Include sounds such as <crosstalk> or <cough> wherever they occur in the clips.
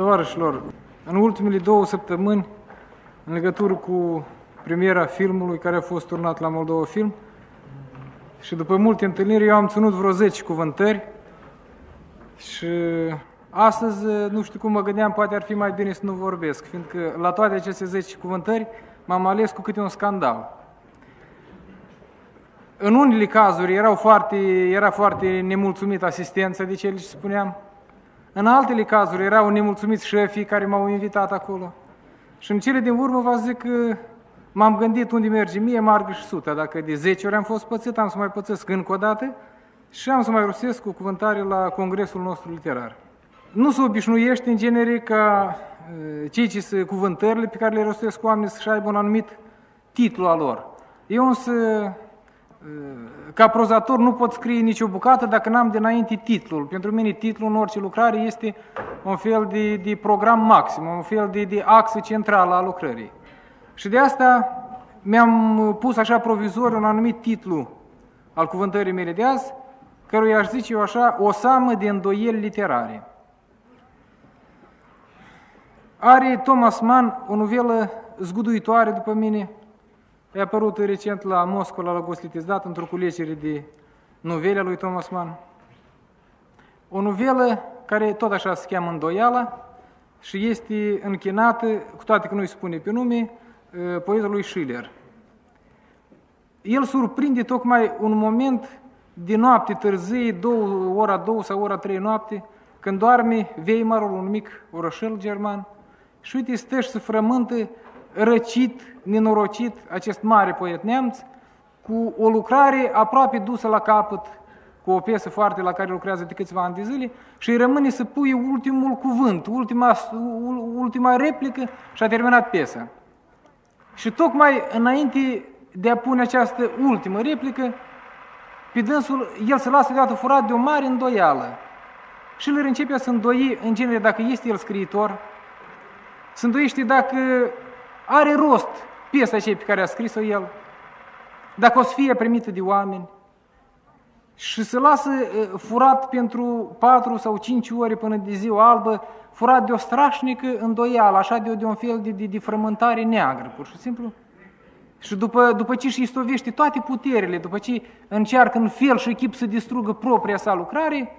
Tovarășilor, în ultimele două săptămâni, în legătură cu premiera filmului care a fost turnat la Moldova Film, și după multe întâlniri, eu am ținut vreo 10 cuvântări și astăzi, nu știu cum mă gândeam, poate ar fi mai bine să nu vorbesc, fiindcă la toate aceste 10 cuvântări m-am ales cu câte un scandal. În unele cazuri erau foarte, era foarte nemulțumit asistența de ce spuneam, în altele cazuri erau nemulțumiți șefii care m-au invitat acolo. Și în cele din urmă vă zic că m-am gândit unde merge mie, margă și suta. Dacă de 10 ori am fost pățit, am să mai pățesc încă o dată și am să mai rostesc cu cuvântare la congresul nostru literar. Nu se obișnuiește în genere ca cei ce sunt cuvântările pe care le rostesc oamenii să-și aibă un anumit titlu al lor. Eu însă ca prozator nu pot scrie nicio bucată dacă n-am dinainte titlul. Pentru mine titlul în orice lucrare este un fel de, de program maxim, un fel de, de axă centrală a lucrării. Și de asta mi-am pus așa provizor un anumit titlu al cuvântării mele de azi, căruia aș zice eu așa, o samă de îndoieli literare. Are Thomas Mann o novelă zguduitoare după mine, E apărut recent la Moscova, la Goslitizdat, într-o culegere de novele a lui Thomas Mann. O novelă care tot așa se cheamă Îndoiala și este închinată, cu toate că nu îi spune pe nume, poetul lui Schiller. El surprinde tocmai un moment de noapte târzie, două, ora două sau ora trei noapte, când doarme Weimarul, un mic orășel german, și uite, stă și se frământă răcit, nenorocit, acest mare poet neamț, cu o lucrare aproape dusă la capăt, cu o piesă foarte la care lucrează de câțiva ani de zile și îi rămâne să pui ultimul cuvânt, ultima, ultima replică și a terminat piesa. Și tocmai înainte de a pune această ultimă replică, pe dânsul, el se lasă deodată furat de o mare îndoială. Și el începe să îndoi, în genere, dacă este el scriitor, să îndoiește dacă are rost piesa aceea pe care a scris-o el, dacă o să fie primită de oameni, și se lasă furat pentru patru sau cinci ore până de ziua albă, furat de o strașnică îndoială, așa de, de un fel de, de, de frământare neagră, pur și simplu. Și după, după ce își istovește toate puterile, după ce încearcă în fel și echip să distrugă propria sa lucrare,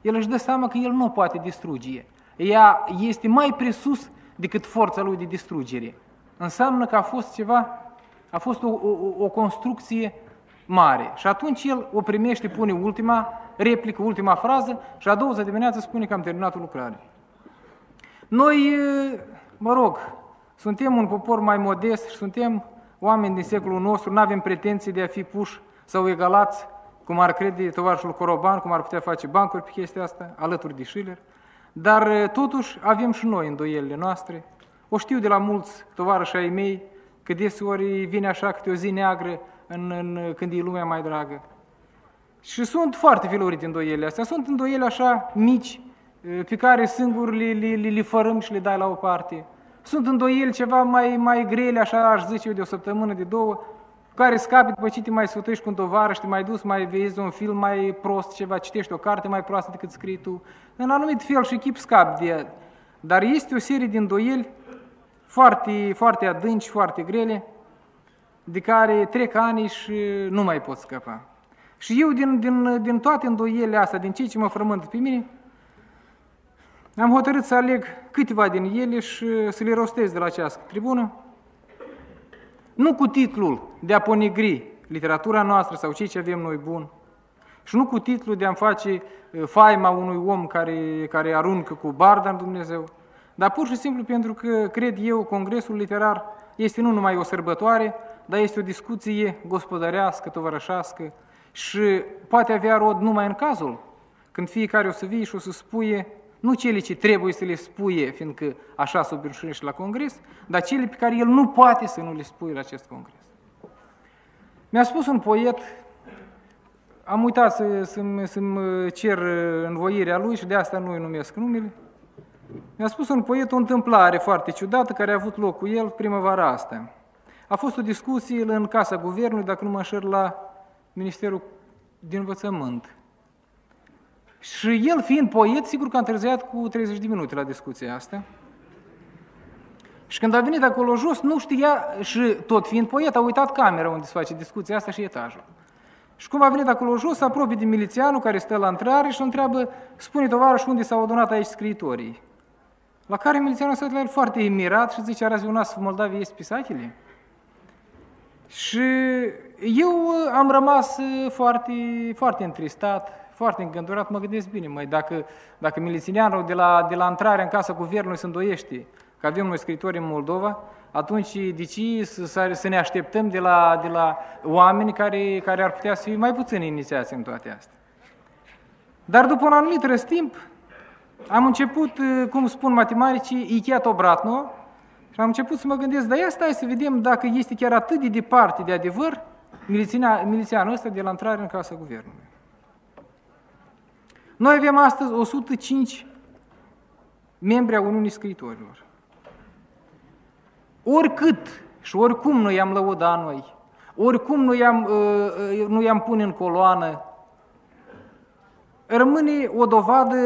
el își dă seama că el nu poate distruge. Ea este mai presus decât forța lui de distrugere înseamnă că a fost ceva, a fost o, o, o construcție mare. Și atunci el o primește, pune ultima replică, ultima frază și a doua zi dimineață spune că am terminat o lucrare. Noi, mă rog, suntem un popor mai modest și suntem oameni din secolul nostru, nu avem pretenții de a fi puși sau egalați, cum ar crede tovarășul Coroban, cum ar putea face bancuri pe chestia asta, alături de Schiller, dar totuși avem și noi îndoielile noastre, o știu de la mulți tovarăși ai mei că deseori vine așa câte o zi neagră în, în, când e lumea mai dragă. Și sunt foarte felurite îndoiele astea. Sunt îndoiele așa mici, pe care singur le, le, le, le fărâm și le dai la o parte. Sunt îndoieli ceva mai, mai grele, așa aș zice eu, de o săptămână, de două, care scapi după ce te mai sfătuiești cu un tovarăș, te mai dus, mai vezi un film mai prost, ceva, citești o carte mai proastă decât scrii tu. În anumit fel și chip scapi de Dar este o serie de îndoieli foarte, foarte adânci, foarte grele, de care trec ani și nu mai pot scăpa. Și eu, din, din, din toate îndoielile astea, din cei ce mă frământ pe mine, am hotărât să aleg câteva din ele și să le rostez de la această tribună, nu cu titlul de a ponegri literatura noastră sau cei ce avem noi bun, și nu cu titlul de a-mi face uh, faima unui om care, care aruncă cu barda în Dumnezeu, dar pur și simplu pentru că, cred eu, Congresul Literar este nu numai o sărbătoare, dar este o discuție gospodărească, tovărășească și poate avea rod numai în cazul când fiecare o să vie și o să spuie nu cele ce trebuie să le spuie, fiindcă așa se obișnuiește la Congres, dar cele pe care el nu poate să nu le spuie la acest Congres. Mi-a spus un poet, am uitat să, să-mi, să-mi cer învoirea lui și de asta nu îi numesc numele, mi-a spus un poet o întâmplare foarte ciudată care a avut loc cu el primăvara asta. A fost o discuție în Casa Guvernului, dacă nu mă înșer, la Ministerul de Învățământ. Și el, fiind poet, sigur că a întârziat cu 30 de minute la discuția asta. Și când a venit acolo jos, nu știa, și tot fiind poet, a uitat camera unde se face discuția asta și etajul. Și cum a venit acolo jos, se apropie de milițianul care stă la intrare și îl întreabă, spune tovarăș unde s-au adunat aici scriitorii. La care milițianul s-a la el foarte imirat și zice, arazi un as Moldavia este pisatele? Și eu uh, am rămas uh, foarte, foarte întristat, foarte îngândurat, mă gândesc bine, măi, dacă, dacă milițianul de la, de la intrare în casa guvernului se îndoiește, că avem noi scritori în Moldova, atunci de ce să, să ne așteptăm de la, de la oameni care, care ar putea să fie mai puțin inițiați în toate astea? Dar după un anumit răstimp, am început, uh, cum spun matematicii, ichiat obratno, și am început să mă gândesc, dar ia stai să vedem dacă este chiar atât de departe de adevăr milițianul ăsta de la intrare în Casa Guvernului. Noi avem astăzi 105 membri a Uniunii Scriitorilor. Oricât și oricum nu i-am lăuda noi, oricum nu i-am, uh, uh, nu i-am pune în coloană, rămâne o dovadă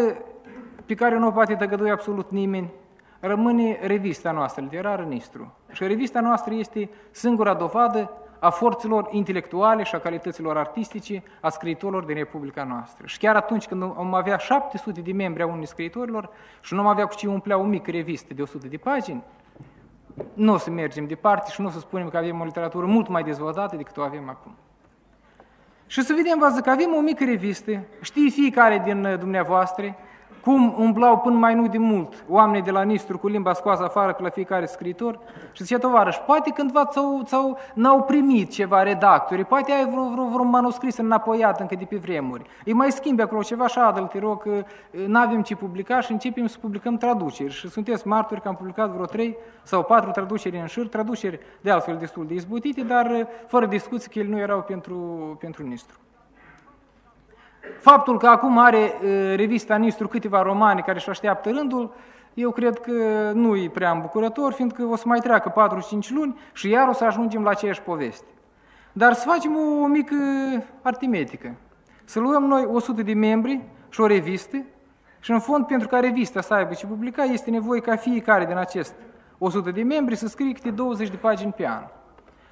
pe care nu o poate tăgădui absolut nimeni, rămâne revista noastră literară Nistru. Și revista noastră este singura dovadă a forțelor intelectuale și a calităților artistice a scriitorilor din Republica noastră. Și chiar atunci când am avea 700 de membri a unui scriitorilor și nu am avea cu ce umplea o mică revistă de 100 de pagini, nu o să mergem departe și nu o să spunem că avem o literatură mult mai dezvoltată decât o avem acum. Și să vedem, vă zic, avem o mică revistă, știe fiecare din dumneavoastră, cum umblau până mai nu de mult oamenii de la Nistru cu limba scoasă afară la fiecare scriitor și zicea, tovarăș, poate cândva ți-au, ți-au, n-au primit ceva redactori, poate ai vreo, vreo, vreo manuscris înapoiat încă de pe vremuri. Îi mai schimbi acolo ceva și adă te rog, că n-avem ce publica și începem să publicăm traduceri. Și sunteți martori că am publicat vreo trei sau patru traduceri în șir, traduceri de altfel destul de izbutite, dar fără discuții că ele nu erau pentru, pentru Nistru. Faptul că acum are revista Nistru câteva romane care își așteaptă rândul, eu cred că nu e prea îmbucurător, fiindcă o să mai treacă 4-5 luni și iar o să ajungem la aceeași poveste. Dar să facem o, o mică artimetică. Să luăm noi 100 de membri și o revistă și în fond pentru ca revista să aibă ce publica este nevoie ca fiecare din acest 100 de membri să scrie câte 20 de pagini pe an.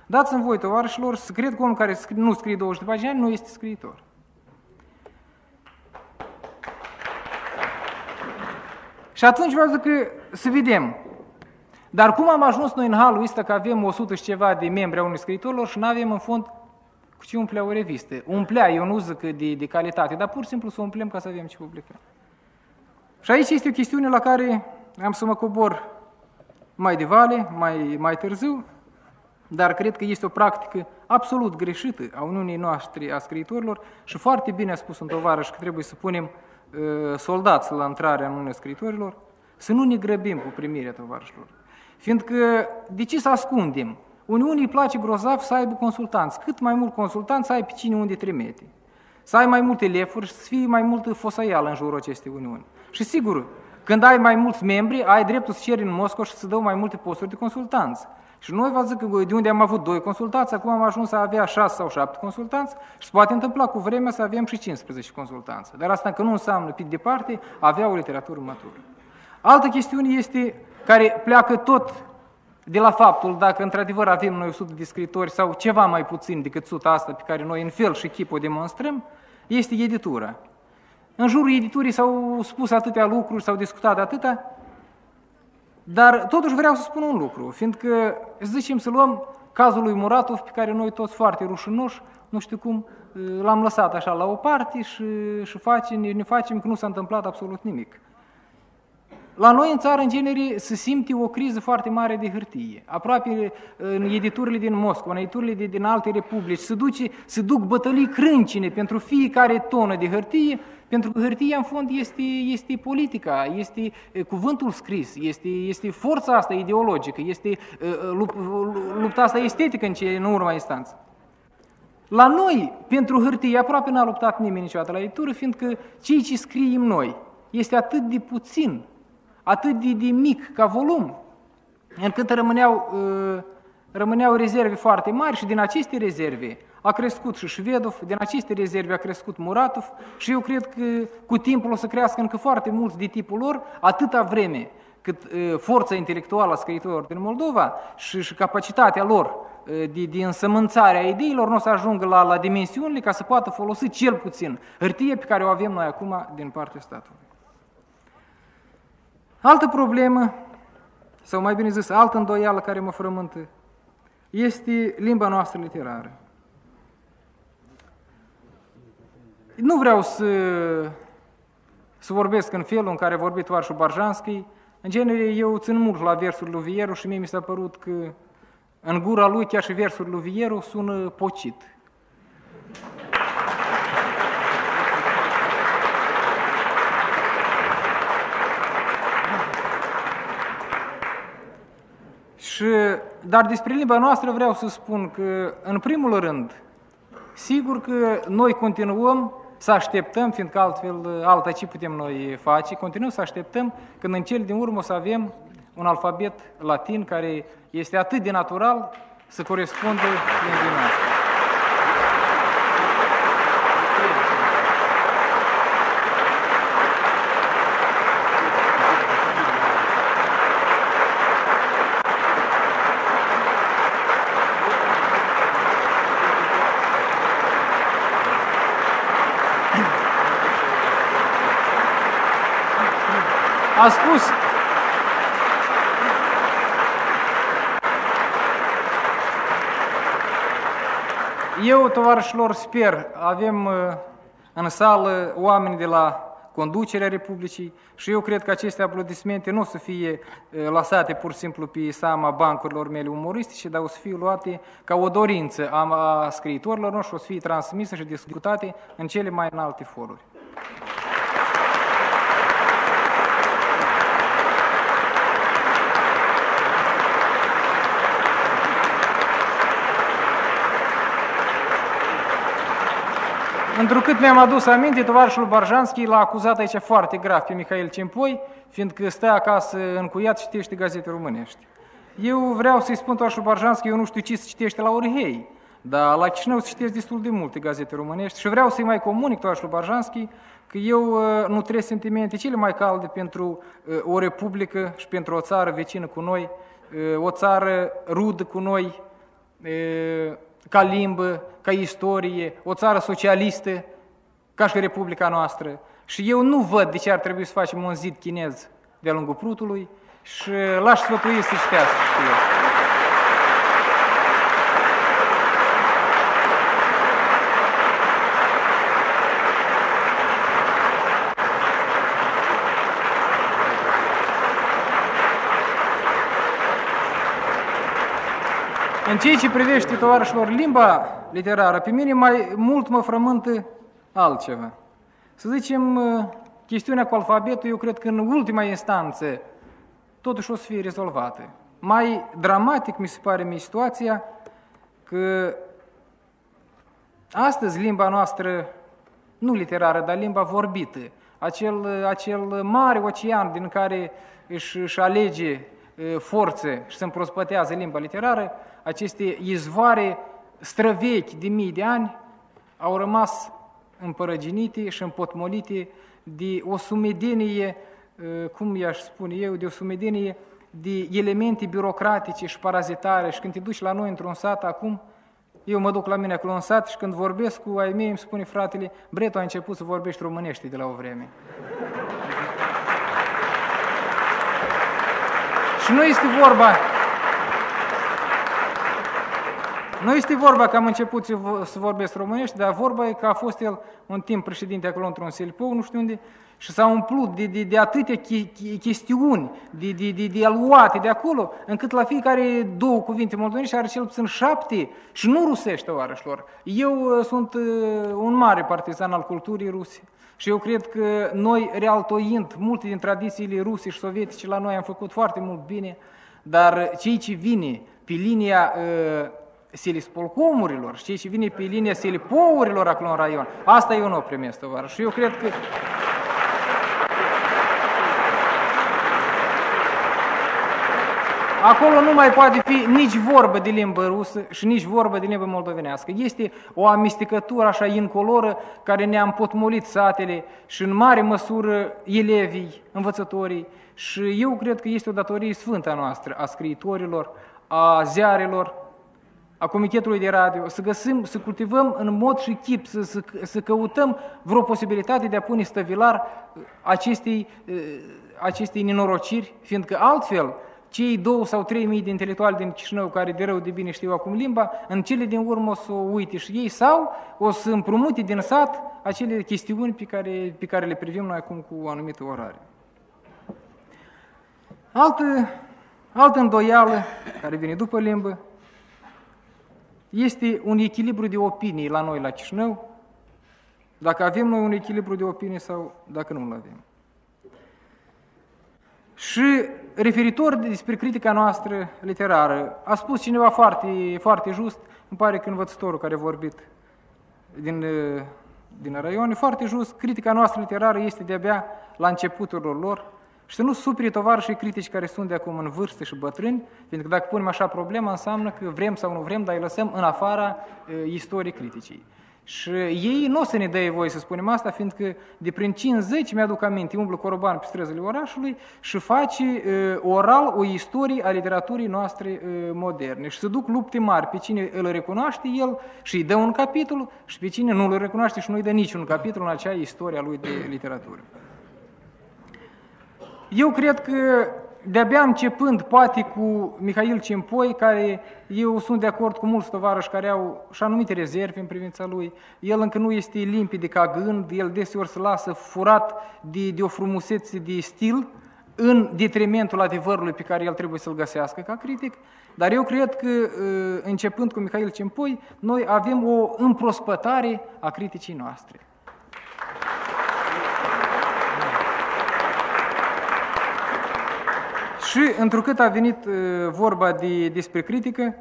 Dați-mi voi, tovarășilor, să cred că omul care nu scrie 20 de pagini nu este scriitor. Și atunci vreau că să vedem. Dar cum am ajuns noi în halul ăsta că avem 100 și ceva de membri a unui scriitorilor și nu avem în fond cu ce umplea o revistă? Umplea, eu nu zic de, de calitate, dar pur și simplu să umplem ca să avem ce publica. Și aici este o chestiune la care am să mă cobor mai de vale, mai, mai târziu, dar cred că este o practică absolut greșită a Uniunii noastre a scriitorilor și foarte bine a spus un tovarăș că trebuie să punem Uh, soldați la intrarea în unele scritorilor, să nu ne grăbim cu primirea tovarășilor. Fiindcă, de ce să ascundem? Uniunii îi place grozav să aibă consultanți. Cât mai mult consultanți, să ai pe cine unde trimite. Să ai mai multe lefuri și să fie mai multă fosaială în jurul acestei Uniuni. Și sigur, când ai mai mulți membri, ai dreptul să ceri în Moscova și să dau mai multe posturi de consultanți. Și noi vă zic că de unde am avut doi consultanți, acum am ajuns să avea șase sau șapte consultanți și se poate întâmpla cu vremea să avem și 15 consultanți. Dar asta încă nu înseamnă pe departe avea o literatură matură. Altă chestiune este care pleacă tot de la faptul dacă într-adevăr avem noi 100 de scritori sau ceva mai puțin decât 100 asta pe care noi în fel și chip o demonstrăm, este editura. În jurul editurii s-au spus atâtea lucruri, s-au discutat atâta, dar totuși vreau să spun un lucru, fiindcă zicem să luăm cazul lui Muratov, pe care noi toți foarte rușinoși, nu știu cum, l-am lăsat așa la o parte și, și facem, ne facem că nu s-a întâmplat absolut nimic. La noi în țară, în genere, se simte o criză foarte mare de hârtie. Aproape în editurile din Moscova, în editurile din alte republici, se, duce, se duc bătălii crâncine pentru fiecare tonă de hârtie pentru că hârtia, în fond, este, este politica, este cuvântul scris, este, este forța asta ideologică, este lupta asta estetică în, ce, în urma instanță. La noi, pentru hârtie, aproape n-a luptat nimeni niciodată la editură, fiindcă cei ce scriem noi este atât de puțin, atât de, de mic ca volum, încât rămâneau uh, rămâneau rezerve foarte mari și din aceste rezerve a crescut și Șvedov, din aceste rezerve a crescut Muratov și eu cred că cu timpul o să crească încă foarte mulți de tipul lor, atâta vreme cât uh, forța intelectuală a scriitorilor din Moldova și, și capacitatea lor uh, de, de însămânțare a ideilor nu o să ajungă la, la dimensiunile ca să poată folosi cel puțin hârtie pe care o avem noi acum din partea statului. Altă problemă, sau mai bine zis, altă îndoială care mă frământă, este limba noastră literară. Nu vreau să, să vorbesc în felul în care a vorbit Varșu Barjanski. În genere, eu țin mult la versul lui Vieru și mie mi s-a părut că în gura lui chiar și versul lui Vieru sună pocit. Și, dar despre limba noastră vreau să spun că, în primul rând, sigur că noi continuăm să așteptăm, fiindcă altfel, alta ce putem noi face, continuăm să așteptăm când în cel din urmă o să avem un alfabet latin care este atât de natural să corespundă limbii noastre. A spus Eu, tovarășilor, sper, avem uh, în sală oameni de la conducerea Republicii și eu cred că aceste aplaudismente nu o să fie uh, lăsate pur și simplu pe seama bancurilor mele umoristice, dar o să fie luate ca o dorință a scriitorilor noștri, o să fie transmise și discutate în cele mai înalte foruri. Întrucât mi-am adus aminte, tovarășul Barjanski l-a acuzat aici foarte grav pe Mihail Cimpoi, fiindcă stă acasă încuiat și citește gazete românești. Eu vreau să-i spun tovarășul Barjanski, eu nu știu ce se citește la Orihei, dar la Chișinău se citește destul de multe gazete românești și vreau să-i mai comunic tovarășul Barjanski că eu uh, nu trebuie sentimente cele mai calde pentru uh, o republică și pentru o țară vecină cu noi, uh, o țară rudă cu noi, ca limbă, ca istorie, o țară socialistă, ca și Republica noastră. Și eu nu văd de ce ar trebui să facem un zid chinez de-a lungul Prutului și l-aș sfătui să citească și eu. Ceea ce privește, tovarășilor, limba literară, pe mine mai mult mă frământă altceva. Să zicem, uh, chestiunea cu alfabetul, eu cred că în ultima instanță totuși o să fie rezolvată. Mai dramatic mi se pare mie situația că astăzi limba noastră, nu literară, dar limba vorbită, acel, acel mare ocean din care își, își alege uh, forțe și se împrospătează limba literară, aceste izvoare străvechi de mii de ani au rămas împărăginite și împotmolite de o sumedenie, ă, cum i-aș spune eu, de o sumedenie de elemente birocratice și parazitare și când te duci la noi într-un sat acum, eu mă duc la mine acolo în sat și când vorbesc cu ai mei îmi spune fratele, Bretu a început să vorbești românește de la o vreme. Și nu este vorba Nu este vorba că am început să vorbesc românești, dar vorba e că a fost el un timp președinte acolo într-un selpou, nu știu unde, și s-a umplut de, de, de atâtea chestiuni, de, de, de, de aluate de acolo, încât la fiecare două cuvinte moldovenești are cel puțin șapte și nu rusește, oarășilor. Eu uh, sunt uh, un mare partizan al culturii ruse și eu cred că noi, realtoind multe din tradițiile ruse și sovietice, la noi am făcut foarte mult bine, dar cei ce vine pe linia uh, silispolcomurilor și ce vine pe linia silipourilor acolo în raion, asta eu nu o primesc, tovarăș. Și eu cred că Acolo nu mai poate fi nici vorbă de limbă rusă și nici vorbă de limbă moldovenească. Este o amestecătură așa incoloră care ne-a împotmolit satele și în mare măsură elevii, învățătorii și eu cred că este o datorie sfântă a noastră, a scriitorilor, a ziarelor, a Comitetului de Radio, să găsim, să cultivăm în mod și chip, să, să, să căutăm vreo posibilitate de a pune stăvilar acestei, acestei nenorociri, fiindcă altfel cei două sau trei mii de intelectuali din Chișinău care de rău de bine știu acum limba, în cele din urmă o să o uite și ei sau o să împrumute din sat acele chestiuni pe care, pe care le privim noi acum cu o anumită orare. Altă, altă îndoială care vine după limbă este un echilibru de opinii la noi la Chișinău, dacă avem noi un echilibru de opinii sau dacă nu-l avem. Și referitor despre critica noastră literară, a spus cineva foarte, foarte just, îmi pare că învățătorul care a vorbit din, din raion, foarte just, critica noastră literară este de-abia la începutul lor și să nu supri tovarășii critici care sunt de acum în vârstă și bătrâni, pentru că dacă punem așa problema, înseamnă că vrem sau nu vrem, dar îi lăsăm în afara uh, istoriei criticii. Și ei nu o să ne dea voie să spunem asta, fiindcă de prin 50, mi-aduc aminte, umblă coroban pe străzile orașului și face uh, oral o istorie a literaturii noastre uh, moderne. Și se duc lupte mari pe cine îl recunoaște el și îi dă un capitol și pe cine nu îl recunoaște și nu îi dă niciun capitol în acea istorie a lui de literatură. Eu cred că de-abia începând, poate cu Mihail Cimpoi, care eu sunt de acord cu mulți tovarăși care au și anumite rezerve în privința lui, el încă nu este limpide ca gând, el deseori se lasă furat de, de o frumusețe de stil, în detrimentul adevărului pe care el trebuie să-l găsească ca critic, dar eu cred că, ă, începând cu Mihail Cimpoi, noi avem o împrospătare a criticii noastre. Și întrucât a venit uh, vorba de, despre critică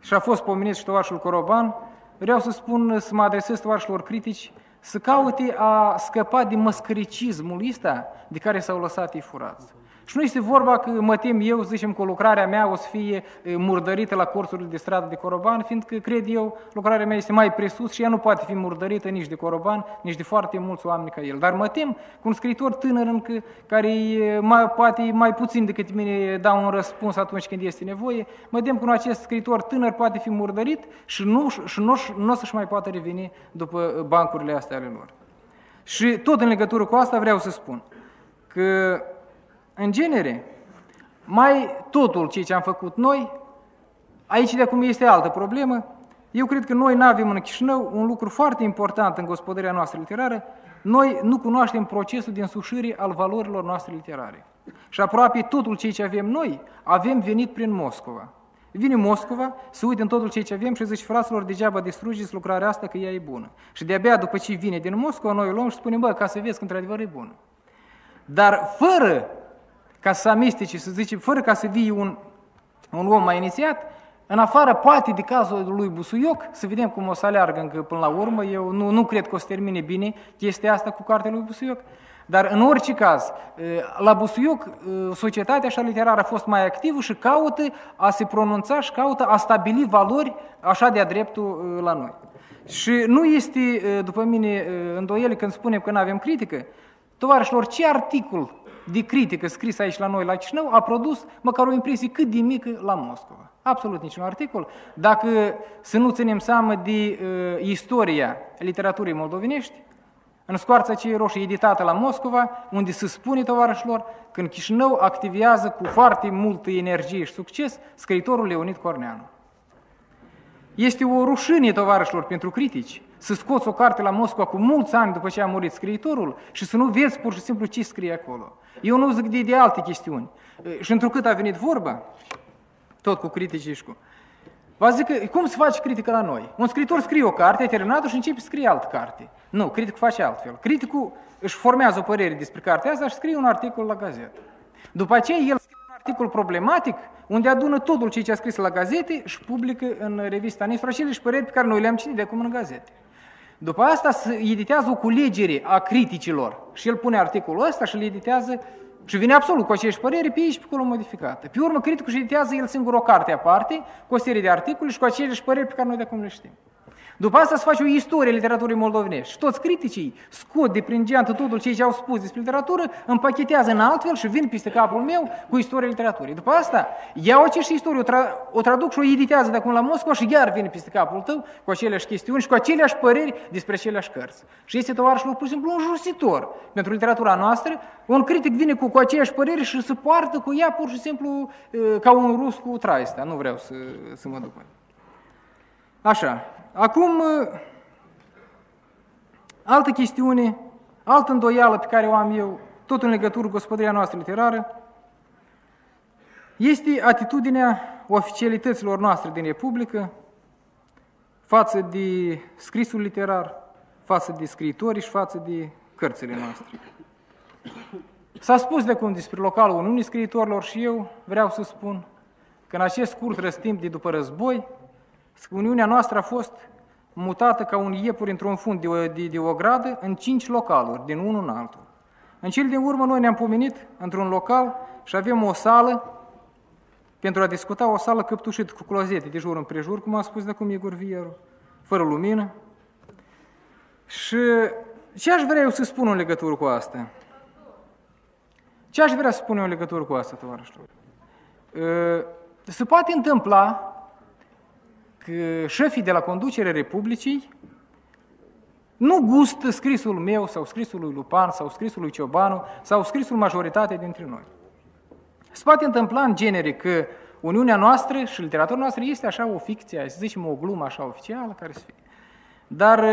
și a fost pomenit și tovarșul Coroban, vreau să spun, să mă adresez tovarșilor critici, să caute a scăpa de măscăricismul ăsta de care s-au lăsat ei furați. Și nu este vorba că mă tem eu, zicem, că lucrarea mea o să fie murdărită la cursurile de stradă de Coroban, fiindcă, cred eu, lucrarea mea este mai presus și ea nu poate fi murdărită nici de Coroban, nici de foarte mulți oameni ca el. Dar mă tem cu un scriitor tânăr încă, care mai, poate mai puțin decât mine da un răspuns atunci când este nevoie, mă tem că un acest scriitor tânăr poate fi murdărit și nu, și nu, nu o să-și mai poată reveni după bancurile astea ale lor. Și tot în legătură cu asta vreau să spun că în genere, mai totul ceea ce am făcut noi, aici de acum este altă problemă, eu cred că noi nu avem în Chișinău un lucru foarte important în gospodăria noastră literară, noi nu cunoaștem procesul de însușire al valorilor noastre literare. Și aproape totul ceea ce avem noi, avem venit prin Moscova. Vine Moscova, se uită în totul ceea ce avem și zice, fraților, degeaba distrugeți lucrarea asta că ea e bună. Și de-abia după ce vine din Moscova, noi o luăm și spunem, bă, ca să vezi că într-adevăr e bună. Dar fără ca să amestece, să zice, fără ca să vii un, un om mai inițiat, în afară, poate, de cazul lui Busuioc, să vedem cum o să aleargă încă până la urmă, eu nu, nu cred că o să termine bine chestia asta cu cartea lui Busuioc, dar în orice caz, la Busuioc, societatea așa literară a fost mai activă și caută a se pronunța și caută a stabili valori așa de-a dreptul la noi. Și nu este, după mine, îndoiele când spunem că nu avem critică, tovarășilor, ce articol de critică scris aici la noi la Chișinău a produs măcar o impresie cât de mică la Moscova. Absolut niciun articol. Dacă să nu ținem seama de uh, istoria literaturii moldovenești, în scoarța cei roșii editată la Moscova, unde se spune, tovarășilor, când Chișinău activează cu foarte multă energie și succes scriitorul Leonid Corneanu. Este o rușine, tovarășilor, pentru critici, să scoți o carte la Moscova cu mulți ani după ce a murit scriitorul și să nu vezi pur și simplu ce scrie acolo. Eu nu zic de, de alte chestiuni. Și întrucât a venit vorba, tot cu critici și cu... Vă zic că, cum se face critică la noi? Un scriitor scrie o carte, a terminat și începe să scrie altă carte. Nu, criticul face altfel. Criticul își formează o părere despre cartea asta și scrie un articol la gazetă. După aceea el scrie un articol problematic unde adună totul ce a scris la gazete și publică în revista Nistor aceleși păreri pe care noi le-am citit de acum în gazete. După asta se editează o culegere a criticilor și el pune articolul ăsta și îl editează Și vine absolut cu aceeași părere pe aici pe acolo modificată. Pe urmă, criticul și editează el singur o carte aparte, cu o serie de articole și cu aceleași păreri pe care noi de acum le știm. După asta se face o istorie literaturii moldovenești. Și toți criticii scot de prin geantă totul ce au spus despre literatură, împachetează în altfel și vin peste capul meu cu istoria literaturii. După asta, iau aceeași istorie, o, tra- o traduc și o editează de acum la Moscova și iar vine peste capul tău cu aceleași chestiuni și cu aceleași păreri despre aceleași cărți. Și este tovarășul pur și simplu un justitor pentru literatura noastră. Un critic vine cu, cu aceeași păreri și se poartă cu ea pur și simplu ca un rus cu traista. Nu vreau să, să mă duc. Așa, Acum, ă, altă chestiune, altă îndoială pe care o am eu, tot în legătură cu gospodăria noastră literară, este atitudinea oficialităților noastre din Republică față de scrisul literar, față de scriitori și față de cărțile noastre. S-a spus de cum despre localul Uniunii Scriitorilor și eu vreau să spun că în acest scurt răstimp de după război, Uniunea noastră a fost mutată ca un iepuri într-un fund de o, de, de o gradă în cinci localuri, din unul în altul. În cel din urmă noi ne-am pomenit într-un local și avem o sală pentru a discuta o sală căptușită cu clozete de jur împrejur, cum a spus de acum Igor Vieru, fără lumină. Și ce aș vrea eu să spun în legătură cu asta? Ce aș vrea să spun eu în legătură cu asta, tovarășilor? Ă, se poate întâmpla că șefii de la conducere Republicii nu gustă scrisul meu sau scrisul lui Lupan sau scrisul lui Ciobanu sau scrisul majoritatea dintre noi. Se poate întâmpla în genere că Uniunea noastră și literatura noastră este așa o ficție, să zicem o glumă așa oficială care să fie. Dar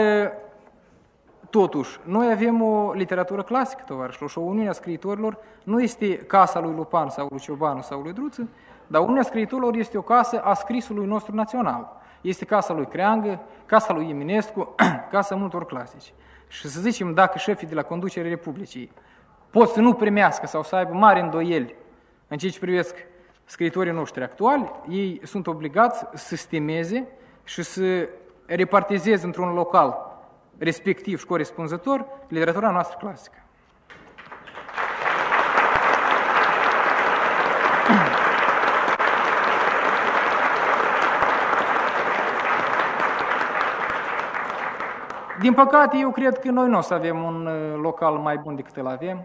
Totuși, noi avem o literatură clasică, tovarășilor, și o Uniune a scriitorilor nu este casa lui Lupan sau lui Ciobanu sau lui Druță, dar Uniunea scriitorilor este o casă a scrisului nostru național. Este casa lui Creangă, casa lui Eminescu, <clears throat> casa multor clasici. Și să zicem, dacă șefii de la conducerea Republicii pot să nu primească sau să aibă mari îndoieli în ceea ce privesc scriitorii noștri actuali, ei sunt obligați să stimeze și să repartizeze într-un local respectiv și corespunzător literatura noastră clasică. Din păcate, eu cred că noi nu o să avem un uh, local mai bun decât îl avem,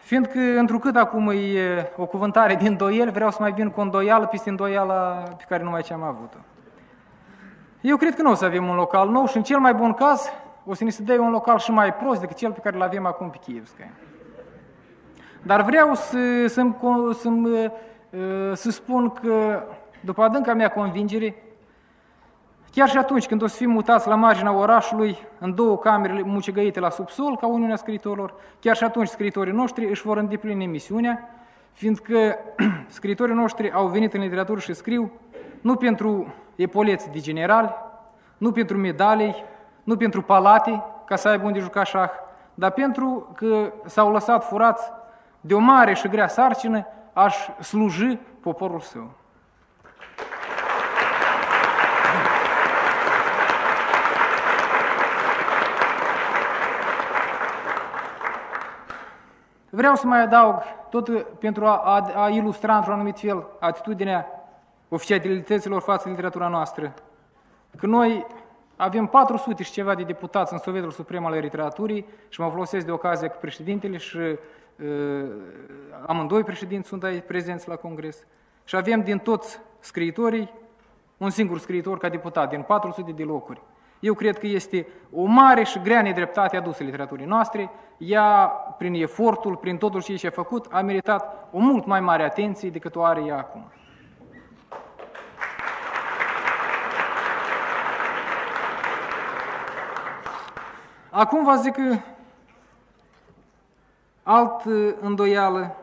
fiindcă, întrucât acum e o cuvântare din doiel, vreau să mai vin cu îndoială peste îndoiala pe care numai ce am avut-o. Eu cred că nu o să avem un local nou și în cel mai bun caz o să ne se dea un local și mai prost decât cel pe care îl avem acum pe Chievskaya. Dar vreau să, să, să, uh, să spun că, după adânca mea convingere, chiar și atunci când o să fim mutați la marginea orașului, în două camere mucegăite la subsol, ca Uniunea Scriitorilor, chiar și atunci scriitorii noștri își vor îndeplini misiunea, fiindcă <clears throat> scriitorii noștri au venit în literatură și scriu nu pentru epoleți de generali, nu pentru medalii, nu pentru palate, ca să aibă unde juca șah, dar pentru că s-au lăsat furați de o mare și grea sarcină aș sluji poporul său. Vreau să mai adaug, tot pentru a, a, a ilustra într-un anumit fel atitudinea oficialităților față de literatura noastră, că noi avem 400 și ceva de deputați în Sovietul Suprem al Literaturii și mă folosesc de ocazie cu președintele și uh, amândoi președinți sunt aici prezenți la Congres și avem din toți scriitorii un singur scriitor ca deputat, din 400 de locuri. Eu cred că este o mare și grea nedreptate adusă literaturii noastre. Ea, prin efortul, prin totul ce a făcut, a meritat o mult mai mare atenție decât o are ea acum. Acum vă zic că alt îndoială,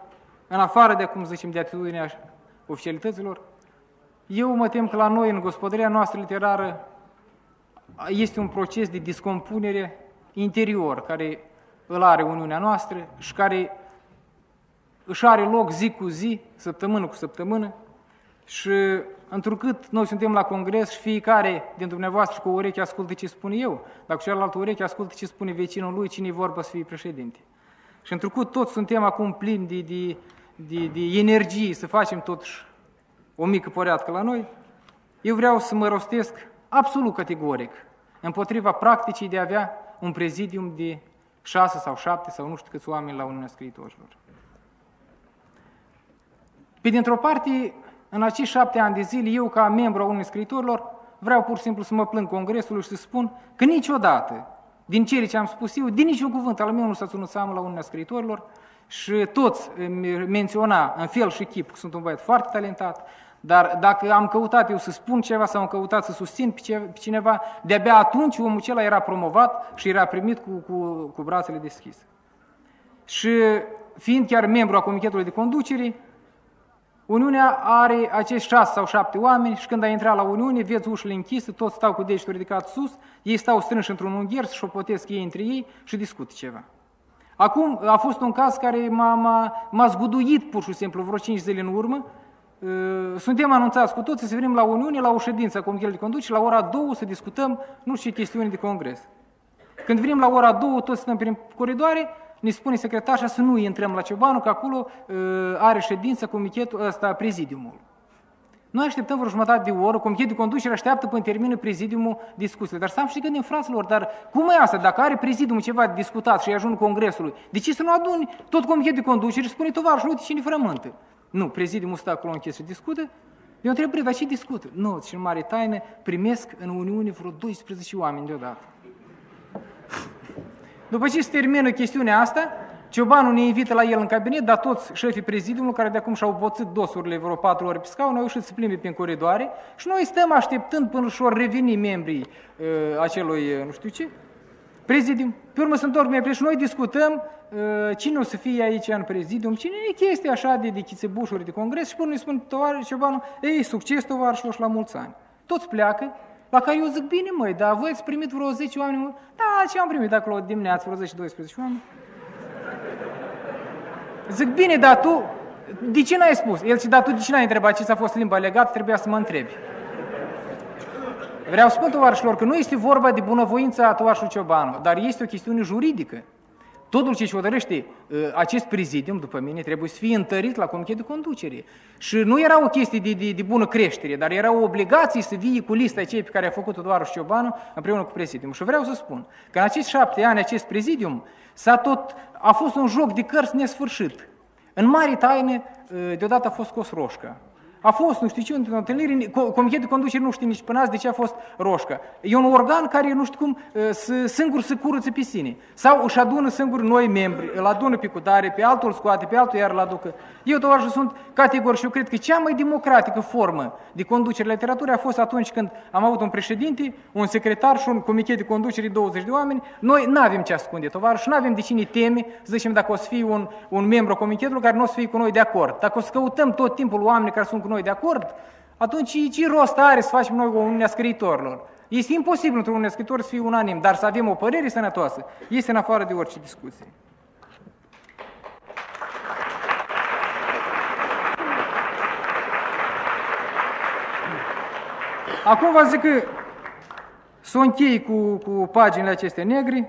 în afară de, cum zicem, de atitudinea oficialităților, eu mă tem că la noi, în gospodăria noastră literară, este un proces de discompunere interior care îl are Uniunea noastră și care își are loc zi cu zi, săptămână cu săptămână și întrucât noi suntem la congres și fiecare din dumneavoastră cu o ureche ascultă ce spun eu, dar cu cealaltă ureche ascultă ce spune vecinul lui, cine vorba să fie președinte. și întrucât toți suntem acum plini de, de, de, de energie să facem totuși o mică păreatcă la noi, eu vreau să mă rostesc absolut categoric împotriva practicii de a avea un prezidium de șase sau șapte sau nu știu câți oameni la Uniunea Scriitorilor. Pe dintr-o parte, în acești șapte ani de zile, eu ca membru a Uniunii Scriitorilor, vreau pur și simplu să mă plâng Congresului și să spun că niciodată, din cele ce am spus eu, din niciun cuvânt al meu nu s-a ținut seamă la Uniunea Scriitorilor și toți menționa în fel și chip că sunt un băiat foarte talentat, dar dacă am căutat eu să spun ceva sau am căutat să susțin pe cineva, de-abia atunci omul acela era promovat și era primit cu, cu, cu brațele deschise. Și fiind chiar membru a Comitetului de Conducere, Uniunea are acești șase sau șapte oameni și când ai intrat la Uniune, vezi ușile închise, toți stau cu degetul ridicat sus, ei stau strânși într-un ungher, să șopotesc ei între ei și discută ceva. Acum a fost un caz care m-a, m-a, m-a zguduit pur și simplu vreo cinci zile în urmă, Ă, suntem anunțați cu toții să venim la Uniune, la o ședință a Comitetului de Conducere, la ora 2 să discutăm nu știu ce chestiuni de congres. Când venim la ora 2, toți stăm prin coridoare, ne spune secretarșa să nu intrăm la Ciobanu, că acolo uh, are ședință comitetul ăsta, prezidiumul. Noi așteptăm vreo jumătate de oră, comitetul de conducere așteaptă până termină prezidiumul discuțiile. Dar să și gândim, fraților, dar cum e asta? Dacă are prezidiumul ceva de discutat și ajung congresului, de ce să nu aduni tot comitetul de conducere și spune tovarășul, uite cine frământă? Nu, prezidiumul stă acolo închis și discută. Eu întreb, dar ce discută? Nu, și în mare taină primesc în Uniune vreo 12 oameni deodată. După ce se termină chestiunea asta, Ciobanul ne invită la el în cabinet, dar toți șefii prezidiumului, care de acum și-au boțit dosurile vreo patru ori pe scaun, au ieșit să plimbe prin coridoare și noi stăm așteptând până și ori reveni membrii uh, acelui, uh, nu știu ce, prezidium. Pe urmă se întorc mai și noi discutăm uh, cine o să fie aici în prezidium, cine e chestia așa de, de chițebușuri de congres și până îi spun tovarăș Ciobanu, ei, succes tovarășilor și la mulți ani. Toți pleacă, la care eu zic, bine măi, dar voi ați primit vreo 10 oameni? Da, ce am primit acolo dimineață, vreo 10-12 oameni. Zic, bine, dar tu, de ce n-ai spus? El zice, dar tu de ce n-ai întrebat ce s-a fost limba legată, trebuia să mă întrebi. Vreau să spun, tovarășilor, că nu este vorba de bunăvoința a tovarășului Ciobanu, dar este o chestiune juridică. Totul ce își hotărăște uh, acest prezidium, după mine, trebuie să fie întărit la comitet de conducere. Și nu era o chestie de, de, de bună creștere, dar era o obligație să vii cu lista aceea pe care a făcut-o doar Ciobanu împreună cu prezidium. Și vreau să spun că în acești șapte ani acest prezidium s-a tot, a fost un joc de cărți nesfârșit. În mari taine, uh, deodată a fost scos roșca. A fost, nu știu ce, într-o întâlnire, comitetul de conducere nu știe nici până azi de ce a fost roșcă. E un organ care nu știu cum, să, singur să curăță pe sine. Sau își adună singur noi membri, îl adună pe cutare, pe altul îl scoate, pe altul iar îl aducă. Eu tovarăși sunt categoric și eu cred că cea mai democratică formă de conducere la literatură a fost atunci când am avut un președinte, un secretar și un comitet de conducere 20 de oameni. Noi nu avem ce ascunde, tovarăși, nu avem de cine teme, să zicem, dacă o să fie un, un membru comitetului care nu o să fie cu noi de acord. Dacă o să căutăm tot timpul oameni care sunt cu noi de acord, atunci ce rost are să facem noi o Uniunea Scriitorilor? Este imposibil într-un Uniunea Scriitor să fie unanim, dar să avem o părere sănătoasă este în afară de orice discuție. Acum vă zic că să o închei cu, cu paginile acestea negri.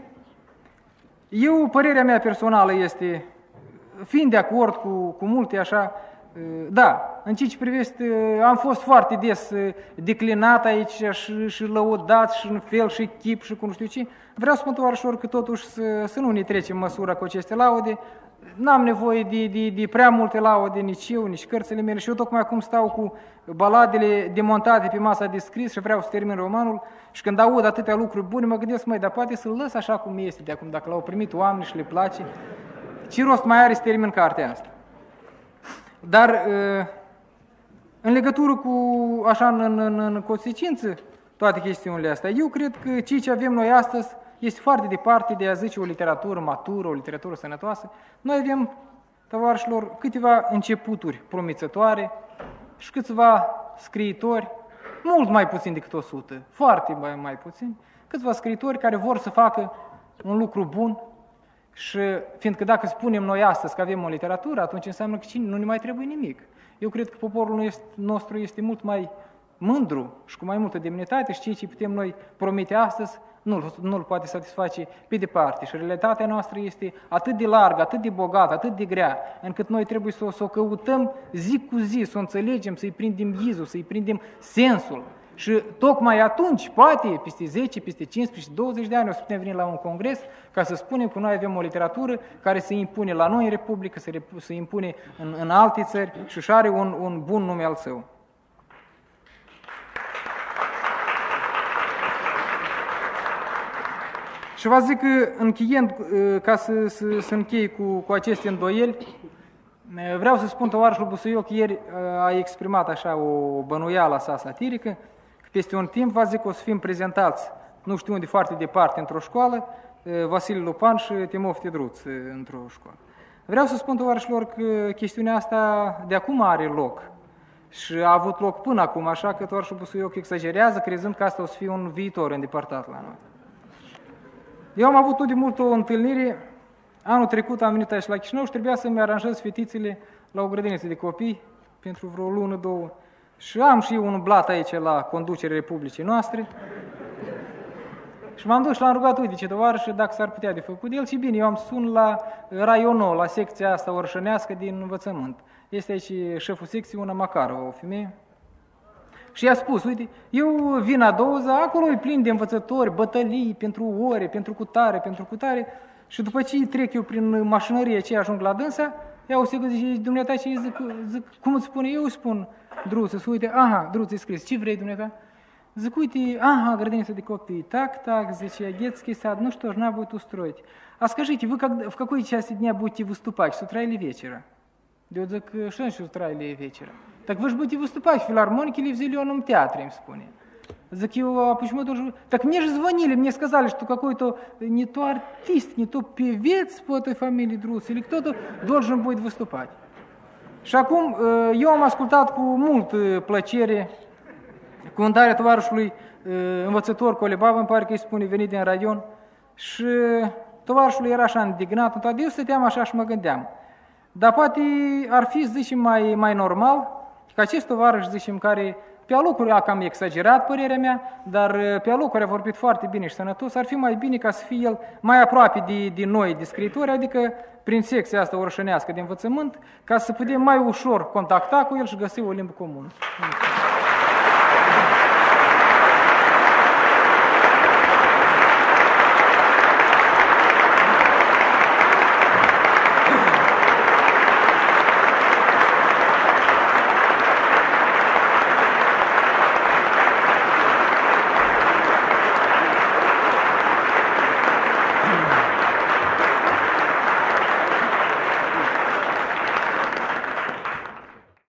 Eu, părerea mea personală este, fiind de acord cu, cu multe așa, da, în ce privește, am fost foarte des declinat aici și, și lăudat și în fel și chip și cu nu știu ce. Vreau să spun tovarășor că totuși să, să nu ne trecem măsura cu aceste laude. N-am nevoie de, de, de prea multe laude, nici eu, nici cărțile mele. Și eu tocmai acum stau cu baladele demontate pe masa de scris și vreau să termin romanul. Și când aud atâtea lucruri bune, mă gândesc, mai, dar poate să-l lăs așa cum este de acum, dacă l-au primit oameni și le place. Ce rost mai are să termin cartea asta? Dar uh, în legătură cu, așa, în, în, în consecință, toate chestiunile astea, eu cred că ceea ce avem noi astăzi este foarte departe de a zice o literatură matură, o literatură sănătoasă. Noi avem, tovarășilor, câteva începuturi promițătoare și câțiva scriitori, mult mai puțin decât 100, foarte mai, mai puțin, câțiva scriitori care vor să facă un lucru bun și fiindcă dacă spunem noi astăzi că avem o literatură, atunci înseamnă că nu ne mai trebuie nimic. Eu cred că poporul nostru este mult mai mândru și cu mai multă demnitate și ceea ce putem noi promite astăzi, nu-l, nu-l poate satisface pe departe. Și realitatea noastră este atât de largă, atât de bogată, atât de grea, încât noi trebuie să o, să o căutăm zi cu zi, să o înțelegem, să-i prindem ghizul, să-i prindem sensul. Și tocmai atunci, poate, peste 10, peste 15, peste 20 de ani, o să putem veni la un congres ca să spunem că noi avem o literatură care se impune la noi în Republică, se, se impune în, în alte țări și își are un, un bun nume al său. Și vă zic că, încheiind, ca să, să, să închei cu, cu aceste îndoieli, vreau să spun tovarășul Busuioc ieri a exprimat așa o bănuială sa satirică, că peste un timp, vă zic, că o să fim prezentați, nu știu unde, foarte departe, într-o școală, Vasile Lupan și Timov Tedruț într-o școală. Vreau să spun tovarășilor că chestiunea asta de acum are loc și a avut loc până acum, așa că tovarășul Busuioc exagerează, crezând că asta o să fie un viitor îndepărtat la noi. Eu am avut tot de mult o întâlnire, anul trecut am venit aici la Chișinău și trebuia să-mi aranjez fetițele la o grădiniță de copii pentru vreo lună, două. Și am și un blat aici la conducerea Republicii noastre. Și m-am dus și l-am rugat, uite ce tovarășă, dacă s-ar putea de făcut el. Și bine, eu am sun la raionul, la secția asta orșănească din învățământ. Este aici șeful secției, una Macară, o femeie. Și i-a spus, uite, eu vin a douza, acolo e plin de învățători, bătălii pentru ore, pentru cutare, pentru cutare, și după ce trec eu prin mașinărie ce ajung la dânsa, ia o secundă zice, dumneata ce zic, zic, cum îți spune? Eu spun, Druță, să uite, aha, Druță, scris, ce vrei dumneata? Aha, grădiniца de copii, так, так, zice, детский сад, ну что ж, надо будет устроить. А скажите, вы как, в какой части дня будете выступать, с утра или вечера? Я zic, что значит с утра или вечера? Так вы же будете выступать в филармонике или в Зеленом театре, им вспомнили. Его, а почему тоже... Так мне же звонили, мне сказали, что какой-то не то артист, не то певец по этой фамилии Друс, или кто-то должен будет выступать. Și acum, eu am ascultat cu mult plăcere cuvântarea tovarășului învățător Colebava, îmi pare că îi spune venit din raion, și tovarășul era așa indignat, toate eu stăteam așa și mă gândeam. Dar poate ar fi, zicem, mai, mai normal că acest tovarăș, zicem, care pe alocuri a cam exagerat părerea mea, dar uh, pe alocuri a vorbit foarte bine și sănătos, ar fi mai bine ca să fie el mai aproape de, de noi, de scriitori, adică prin secția asta orășănească de învățământ, ca să putem mai ușor contacta cu el și găsi o limbă comună. Mulțumesc.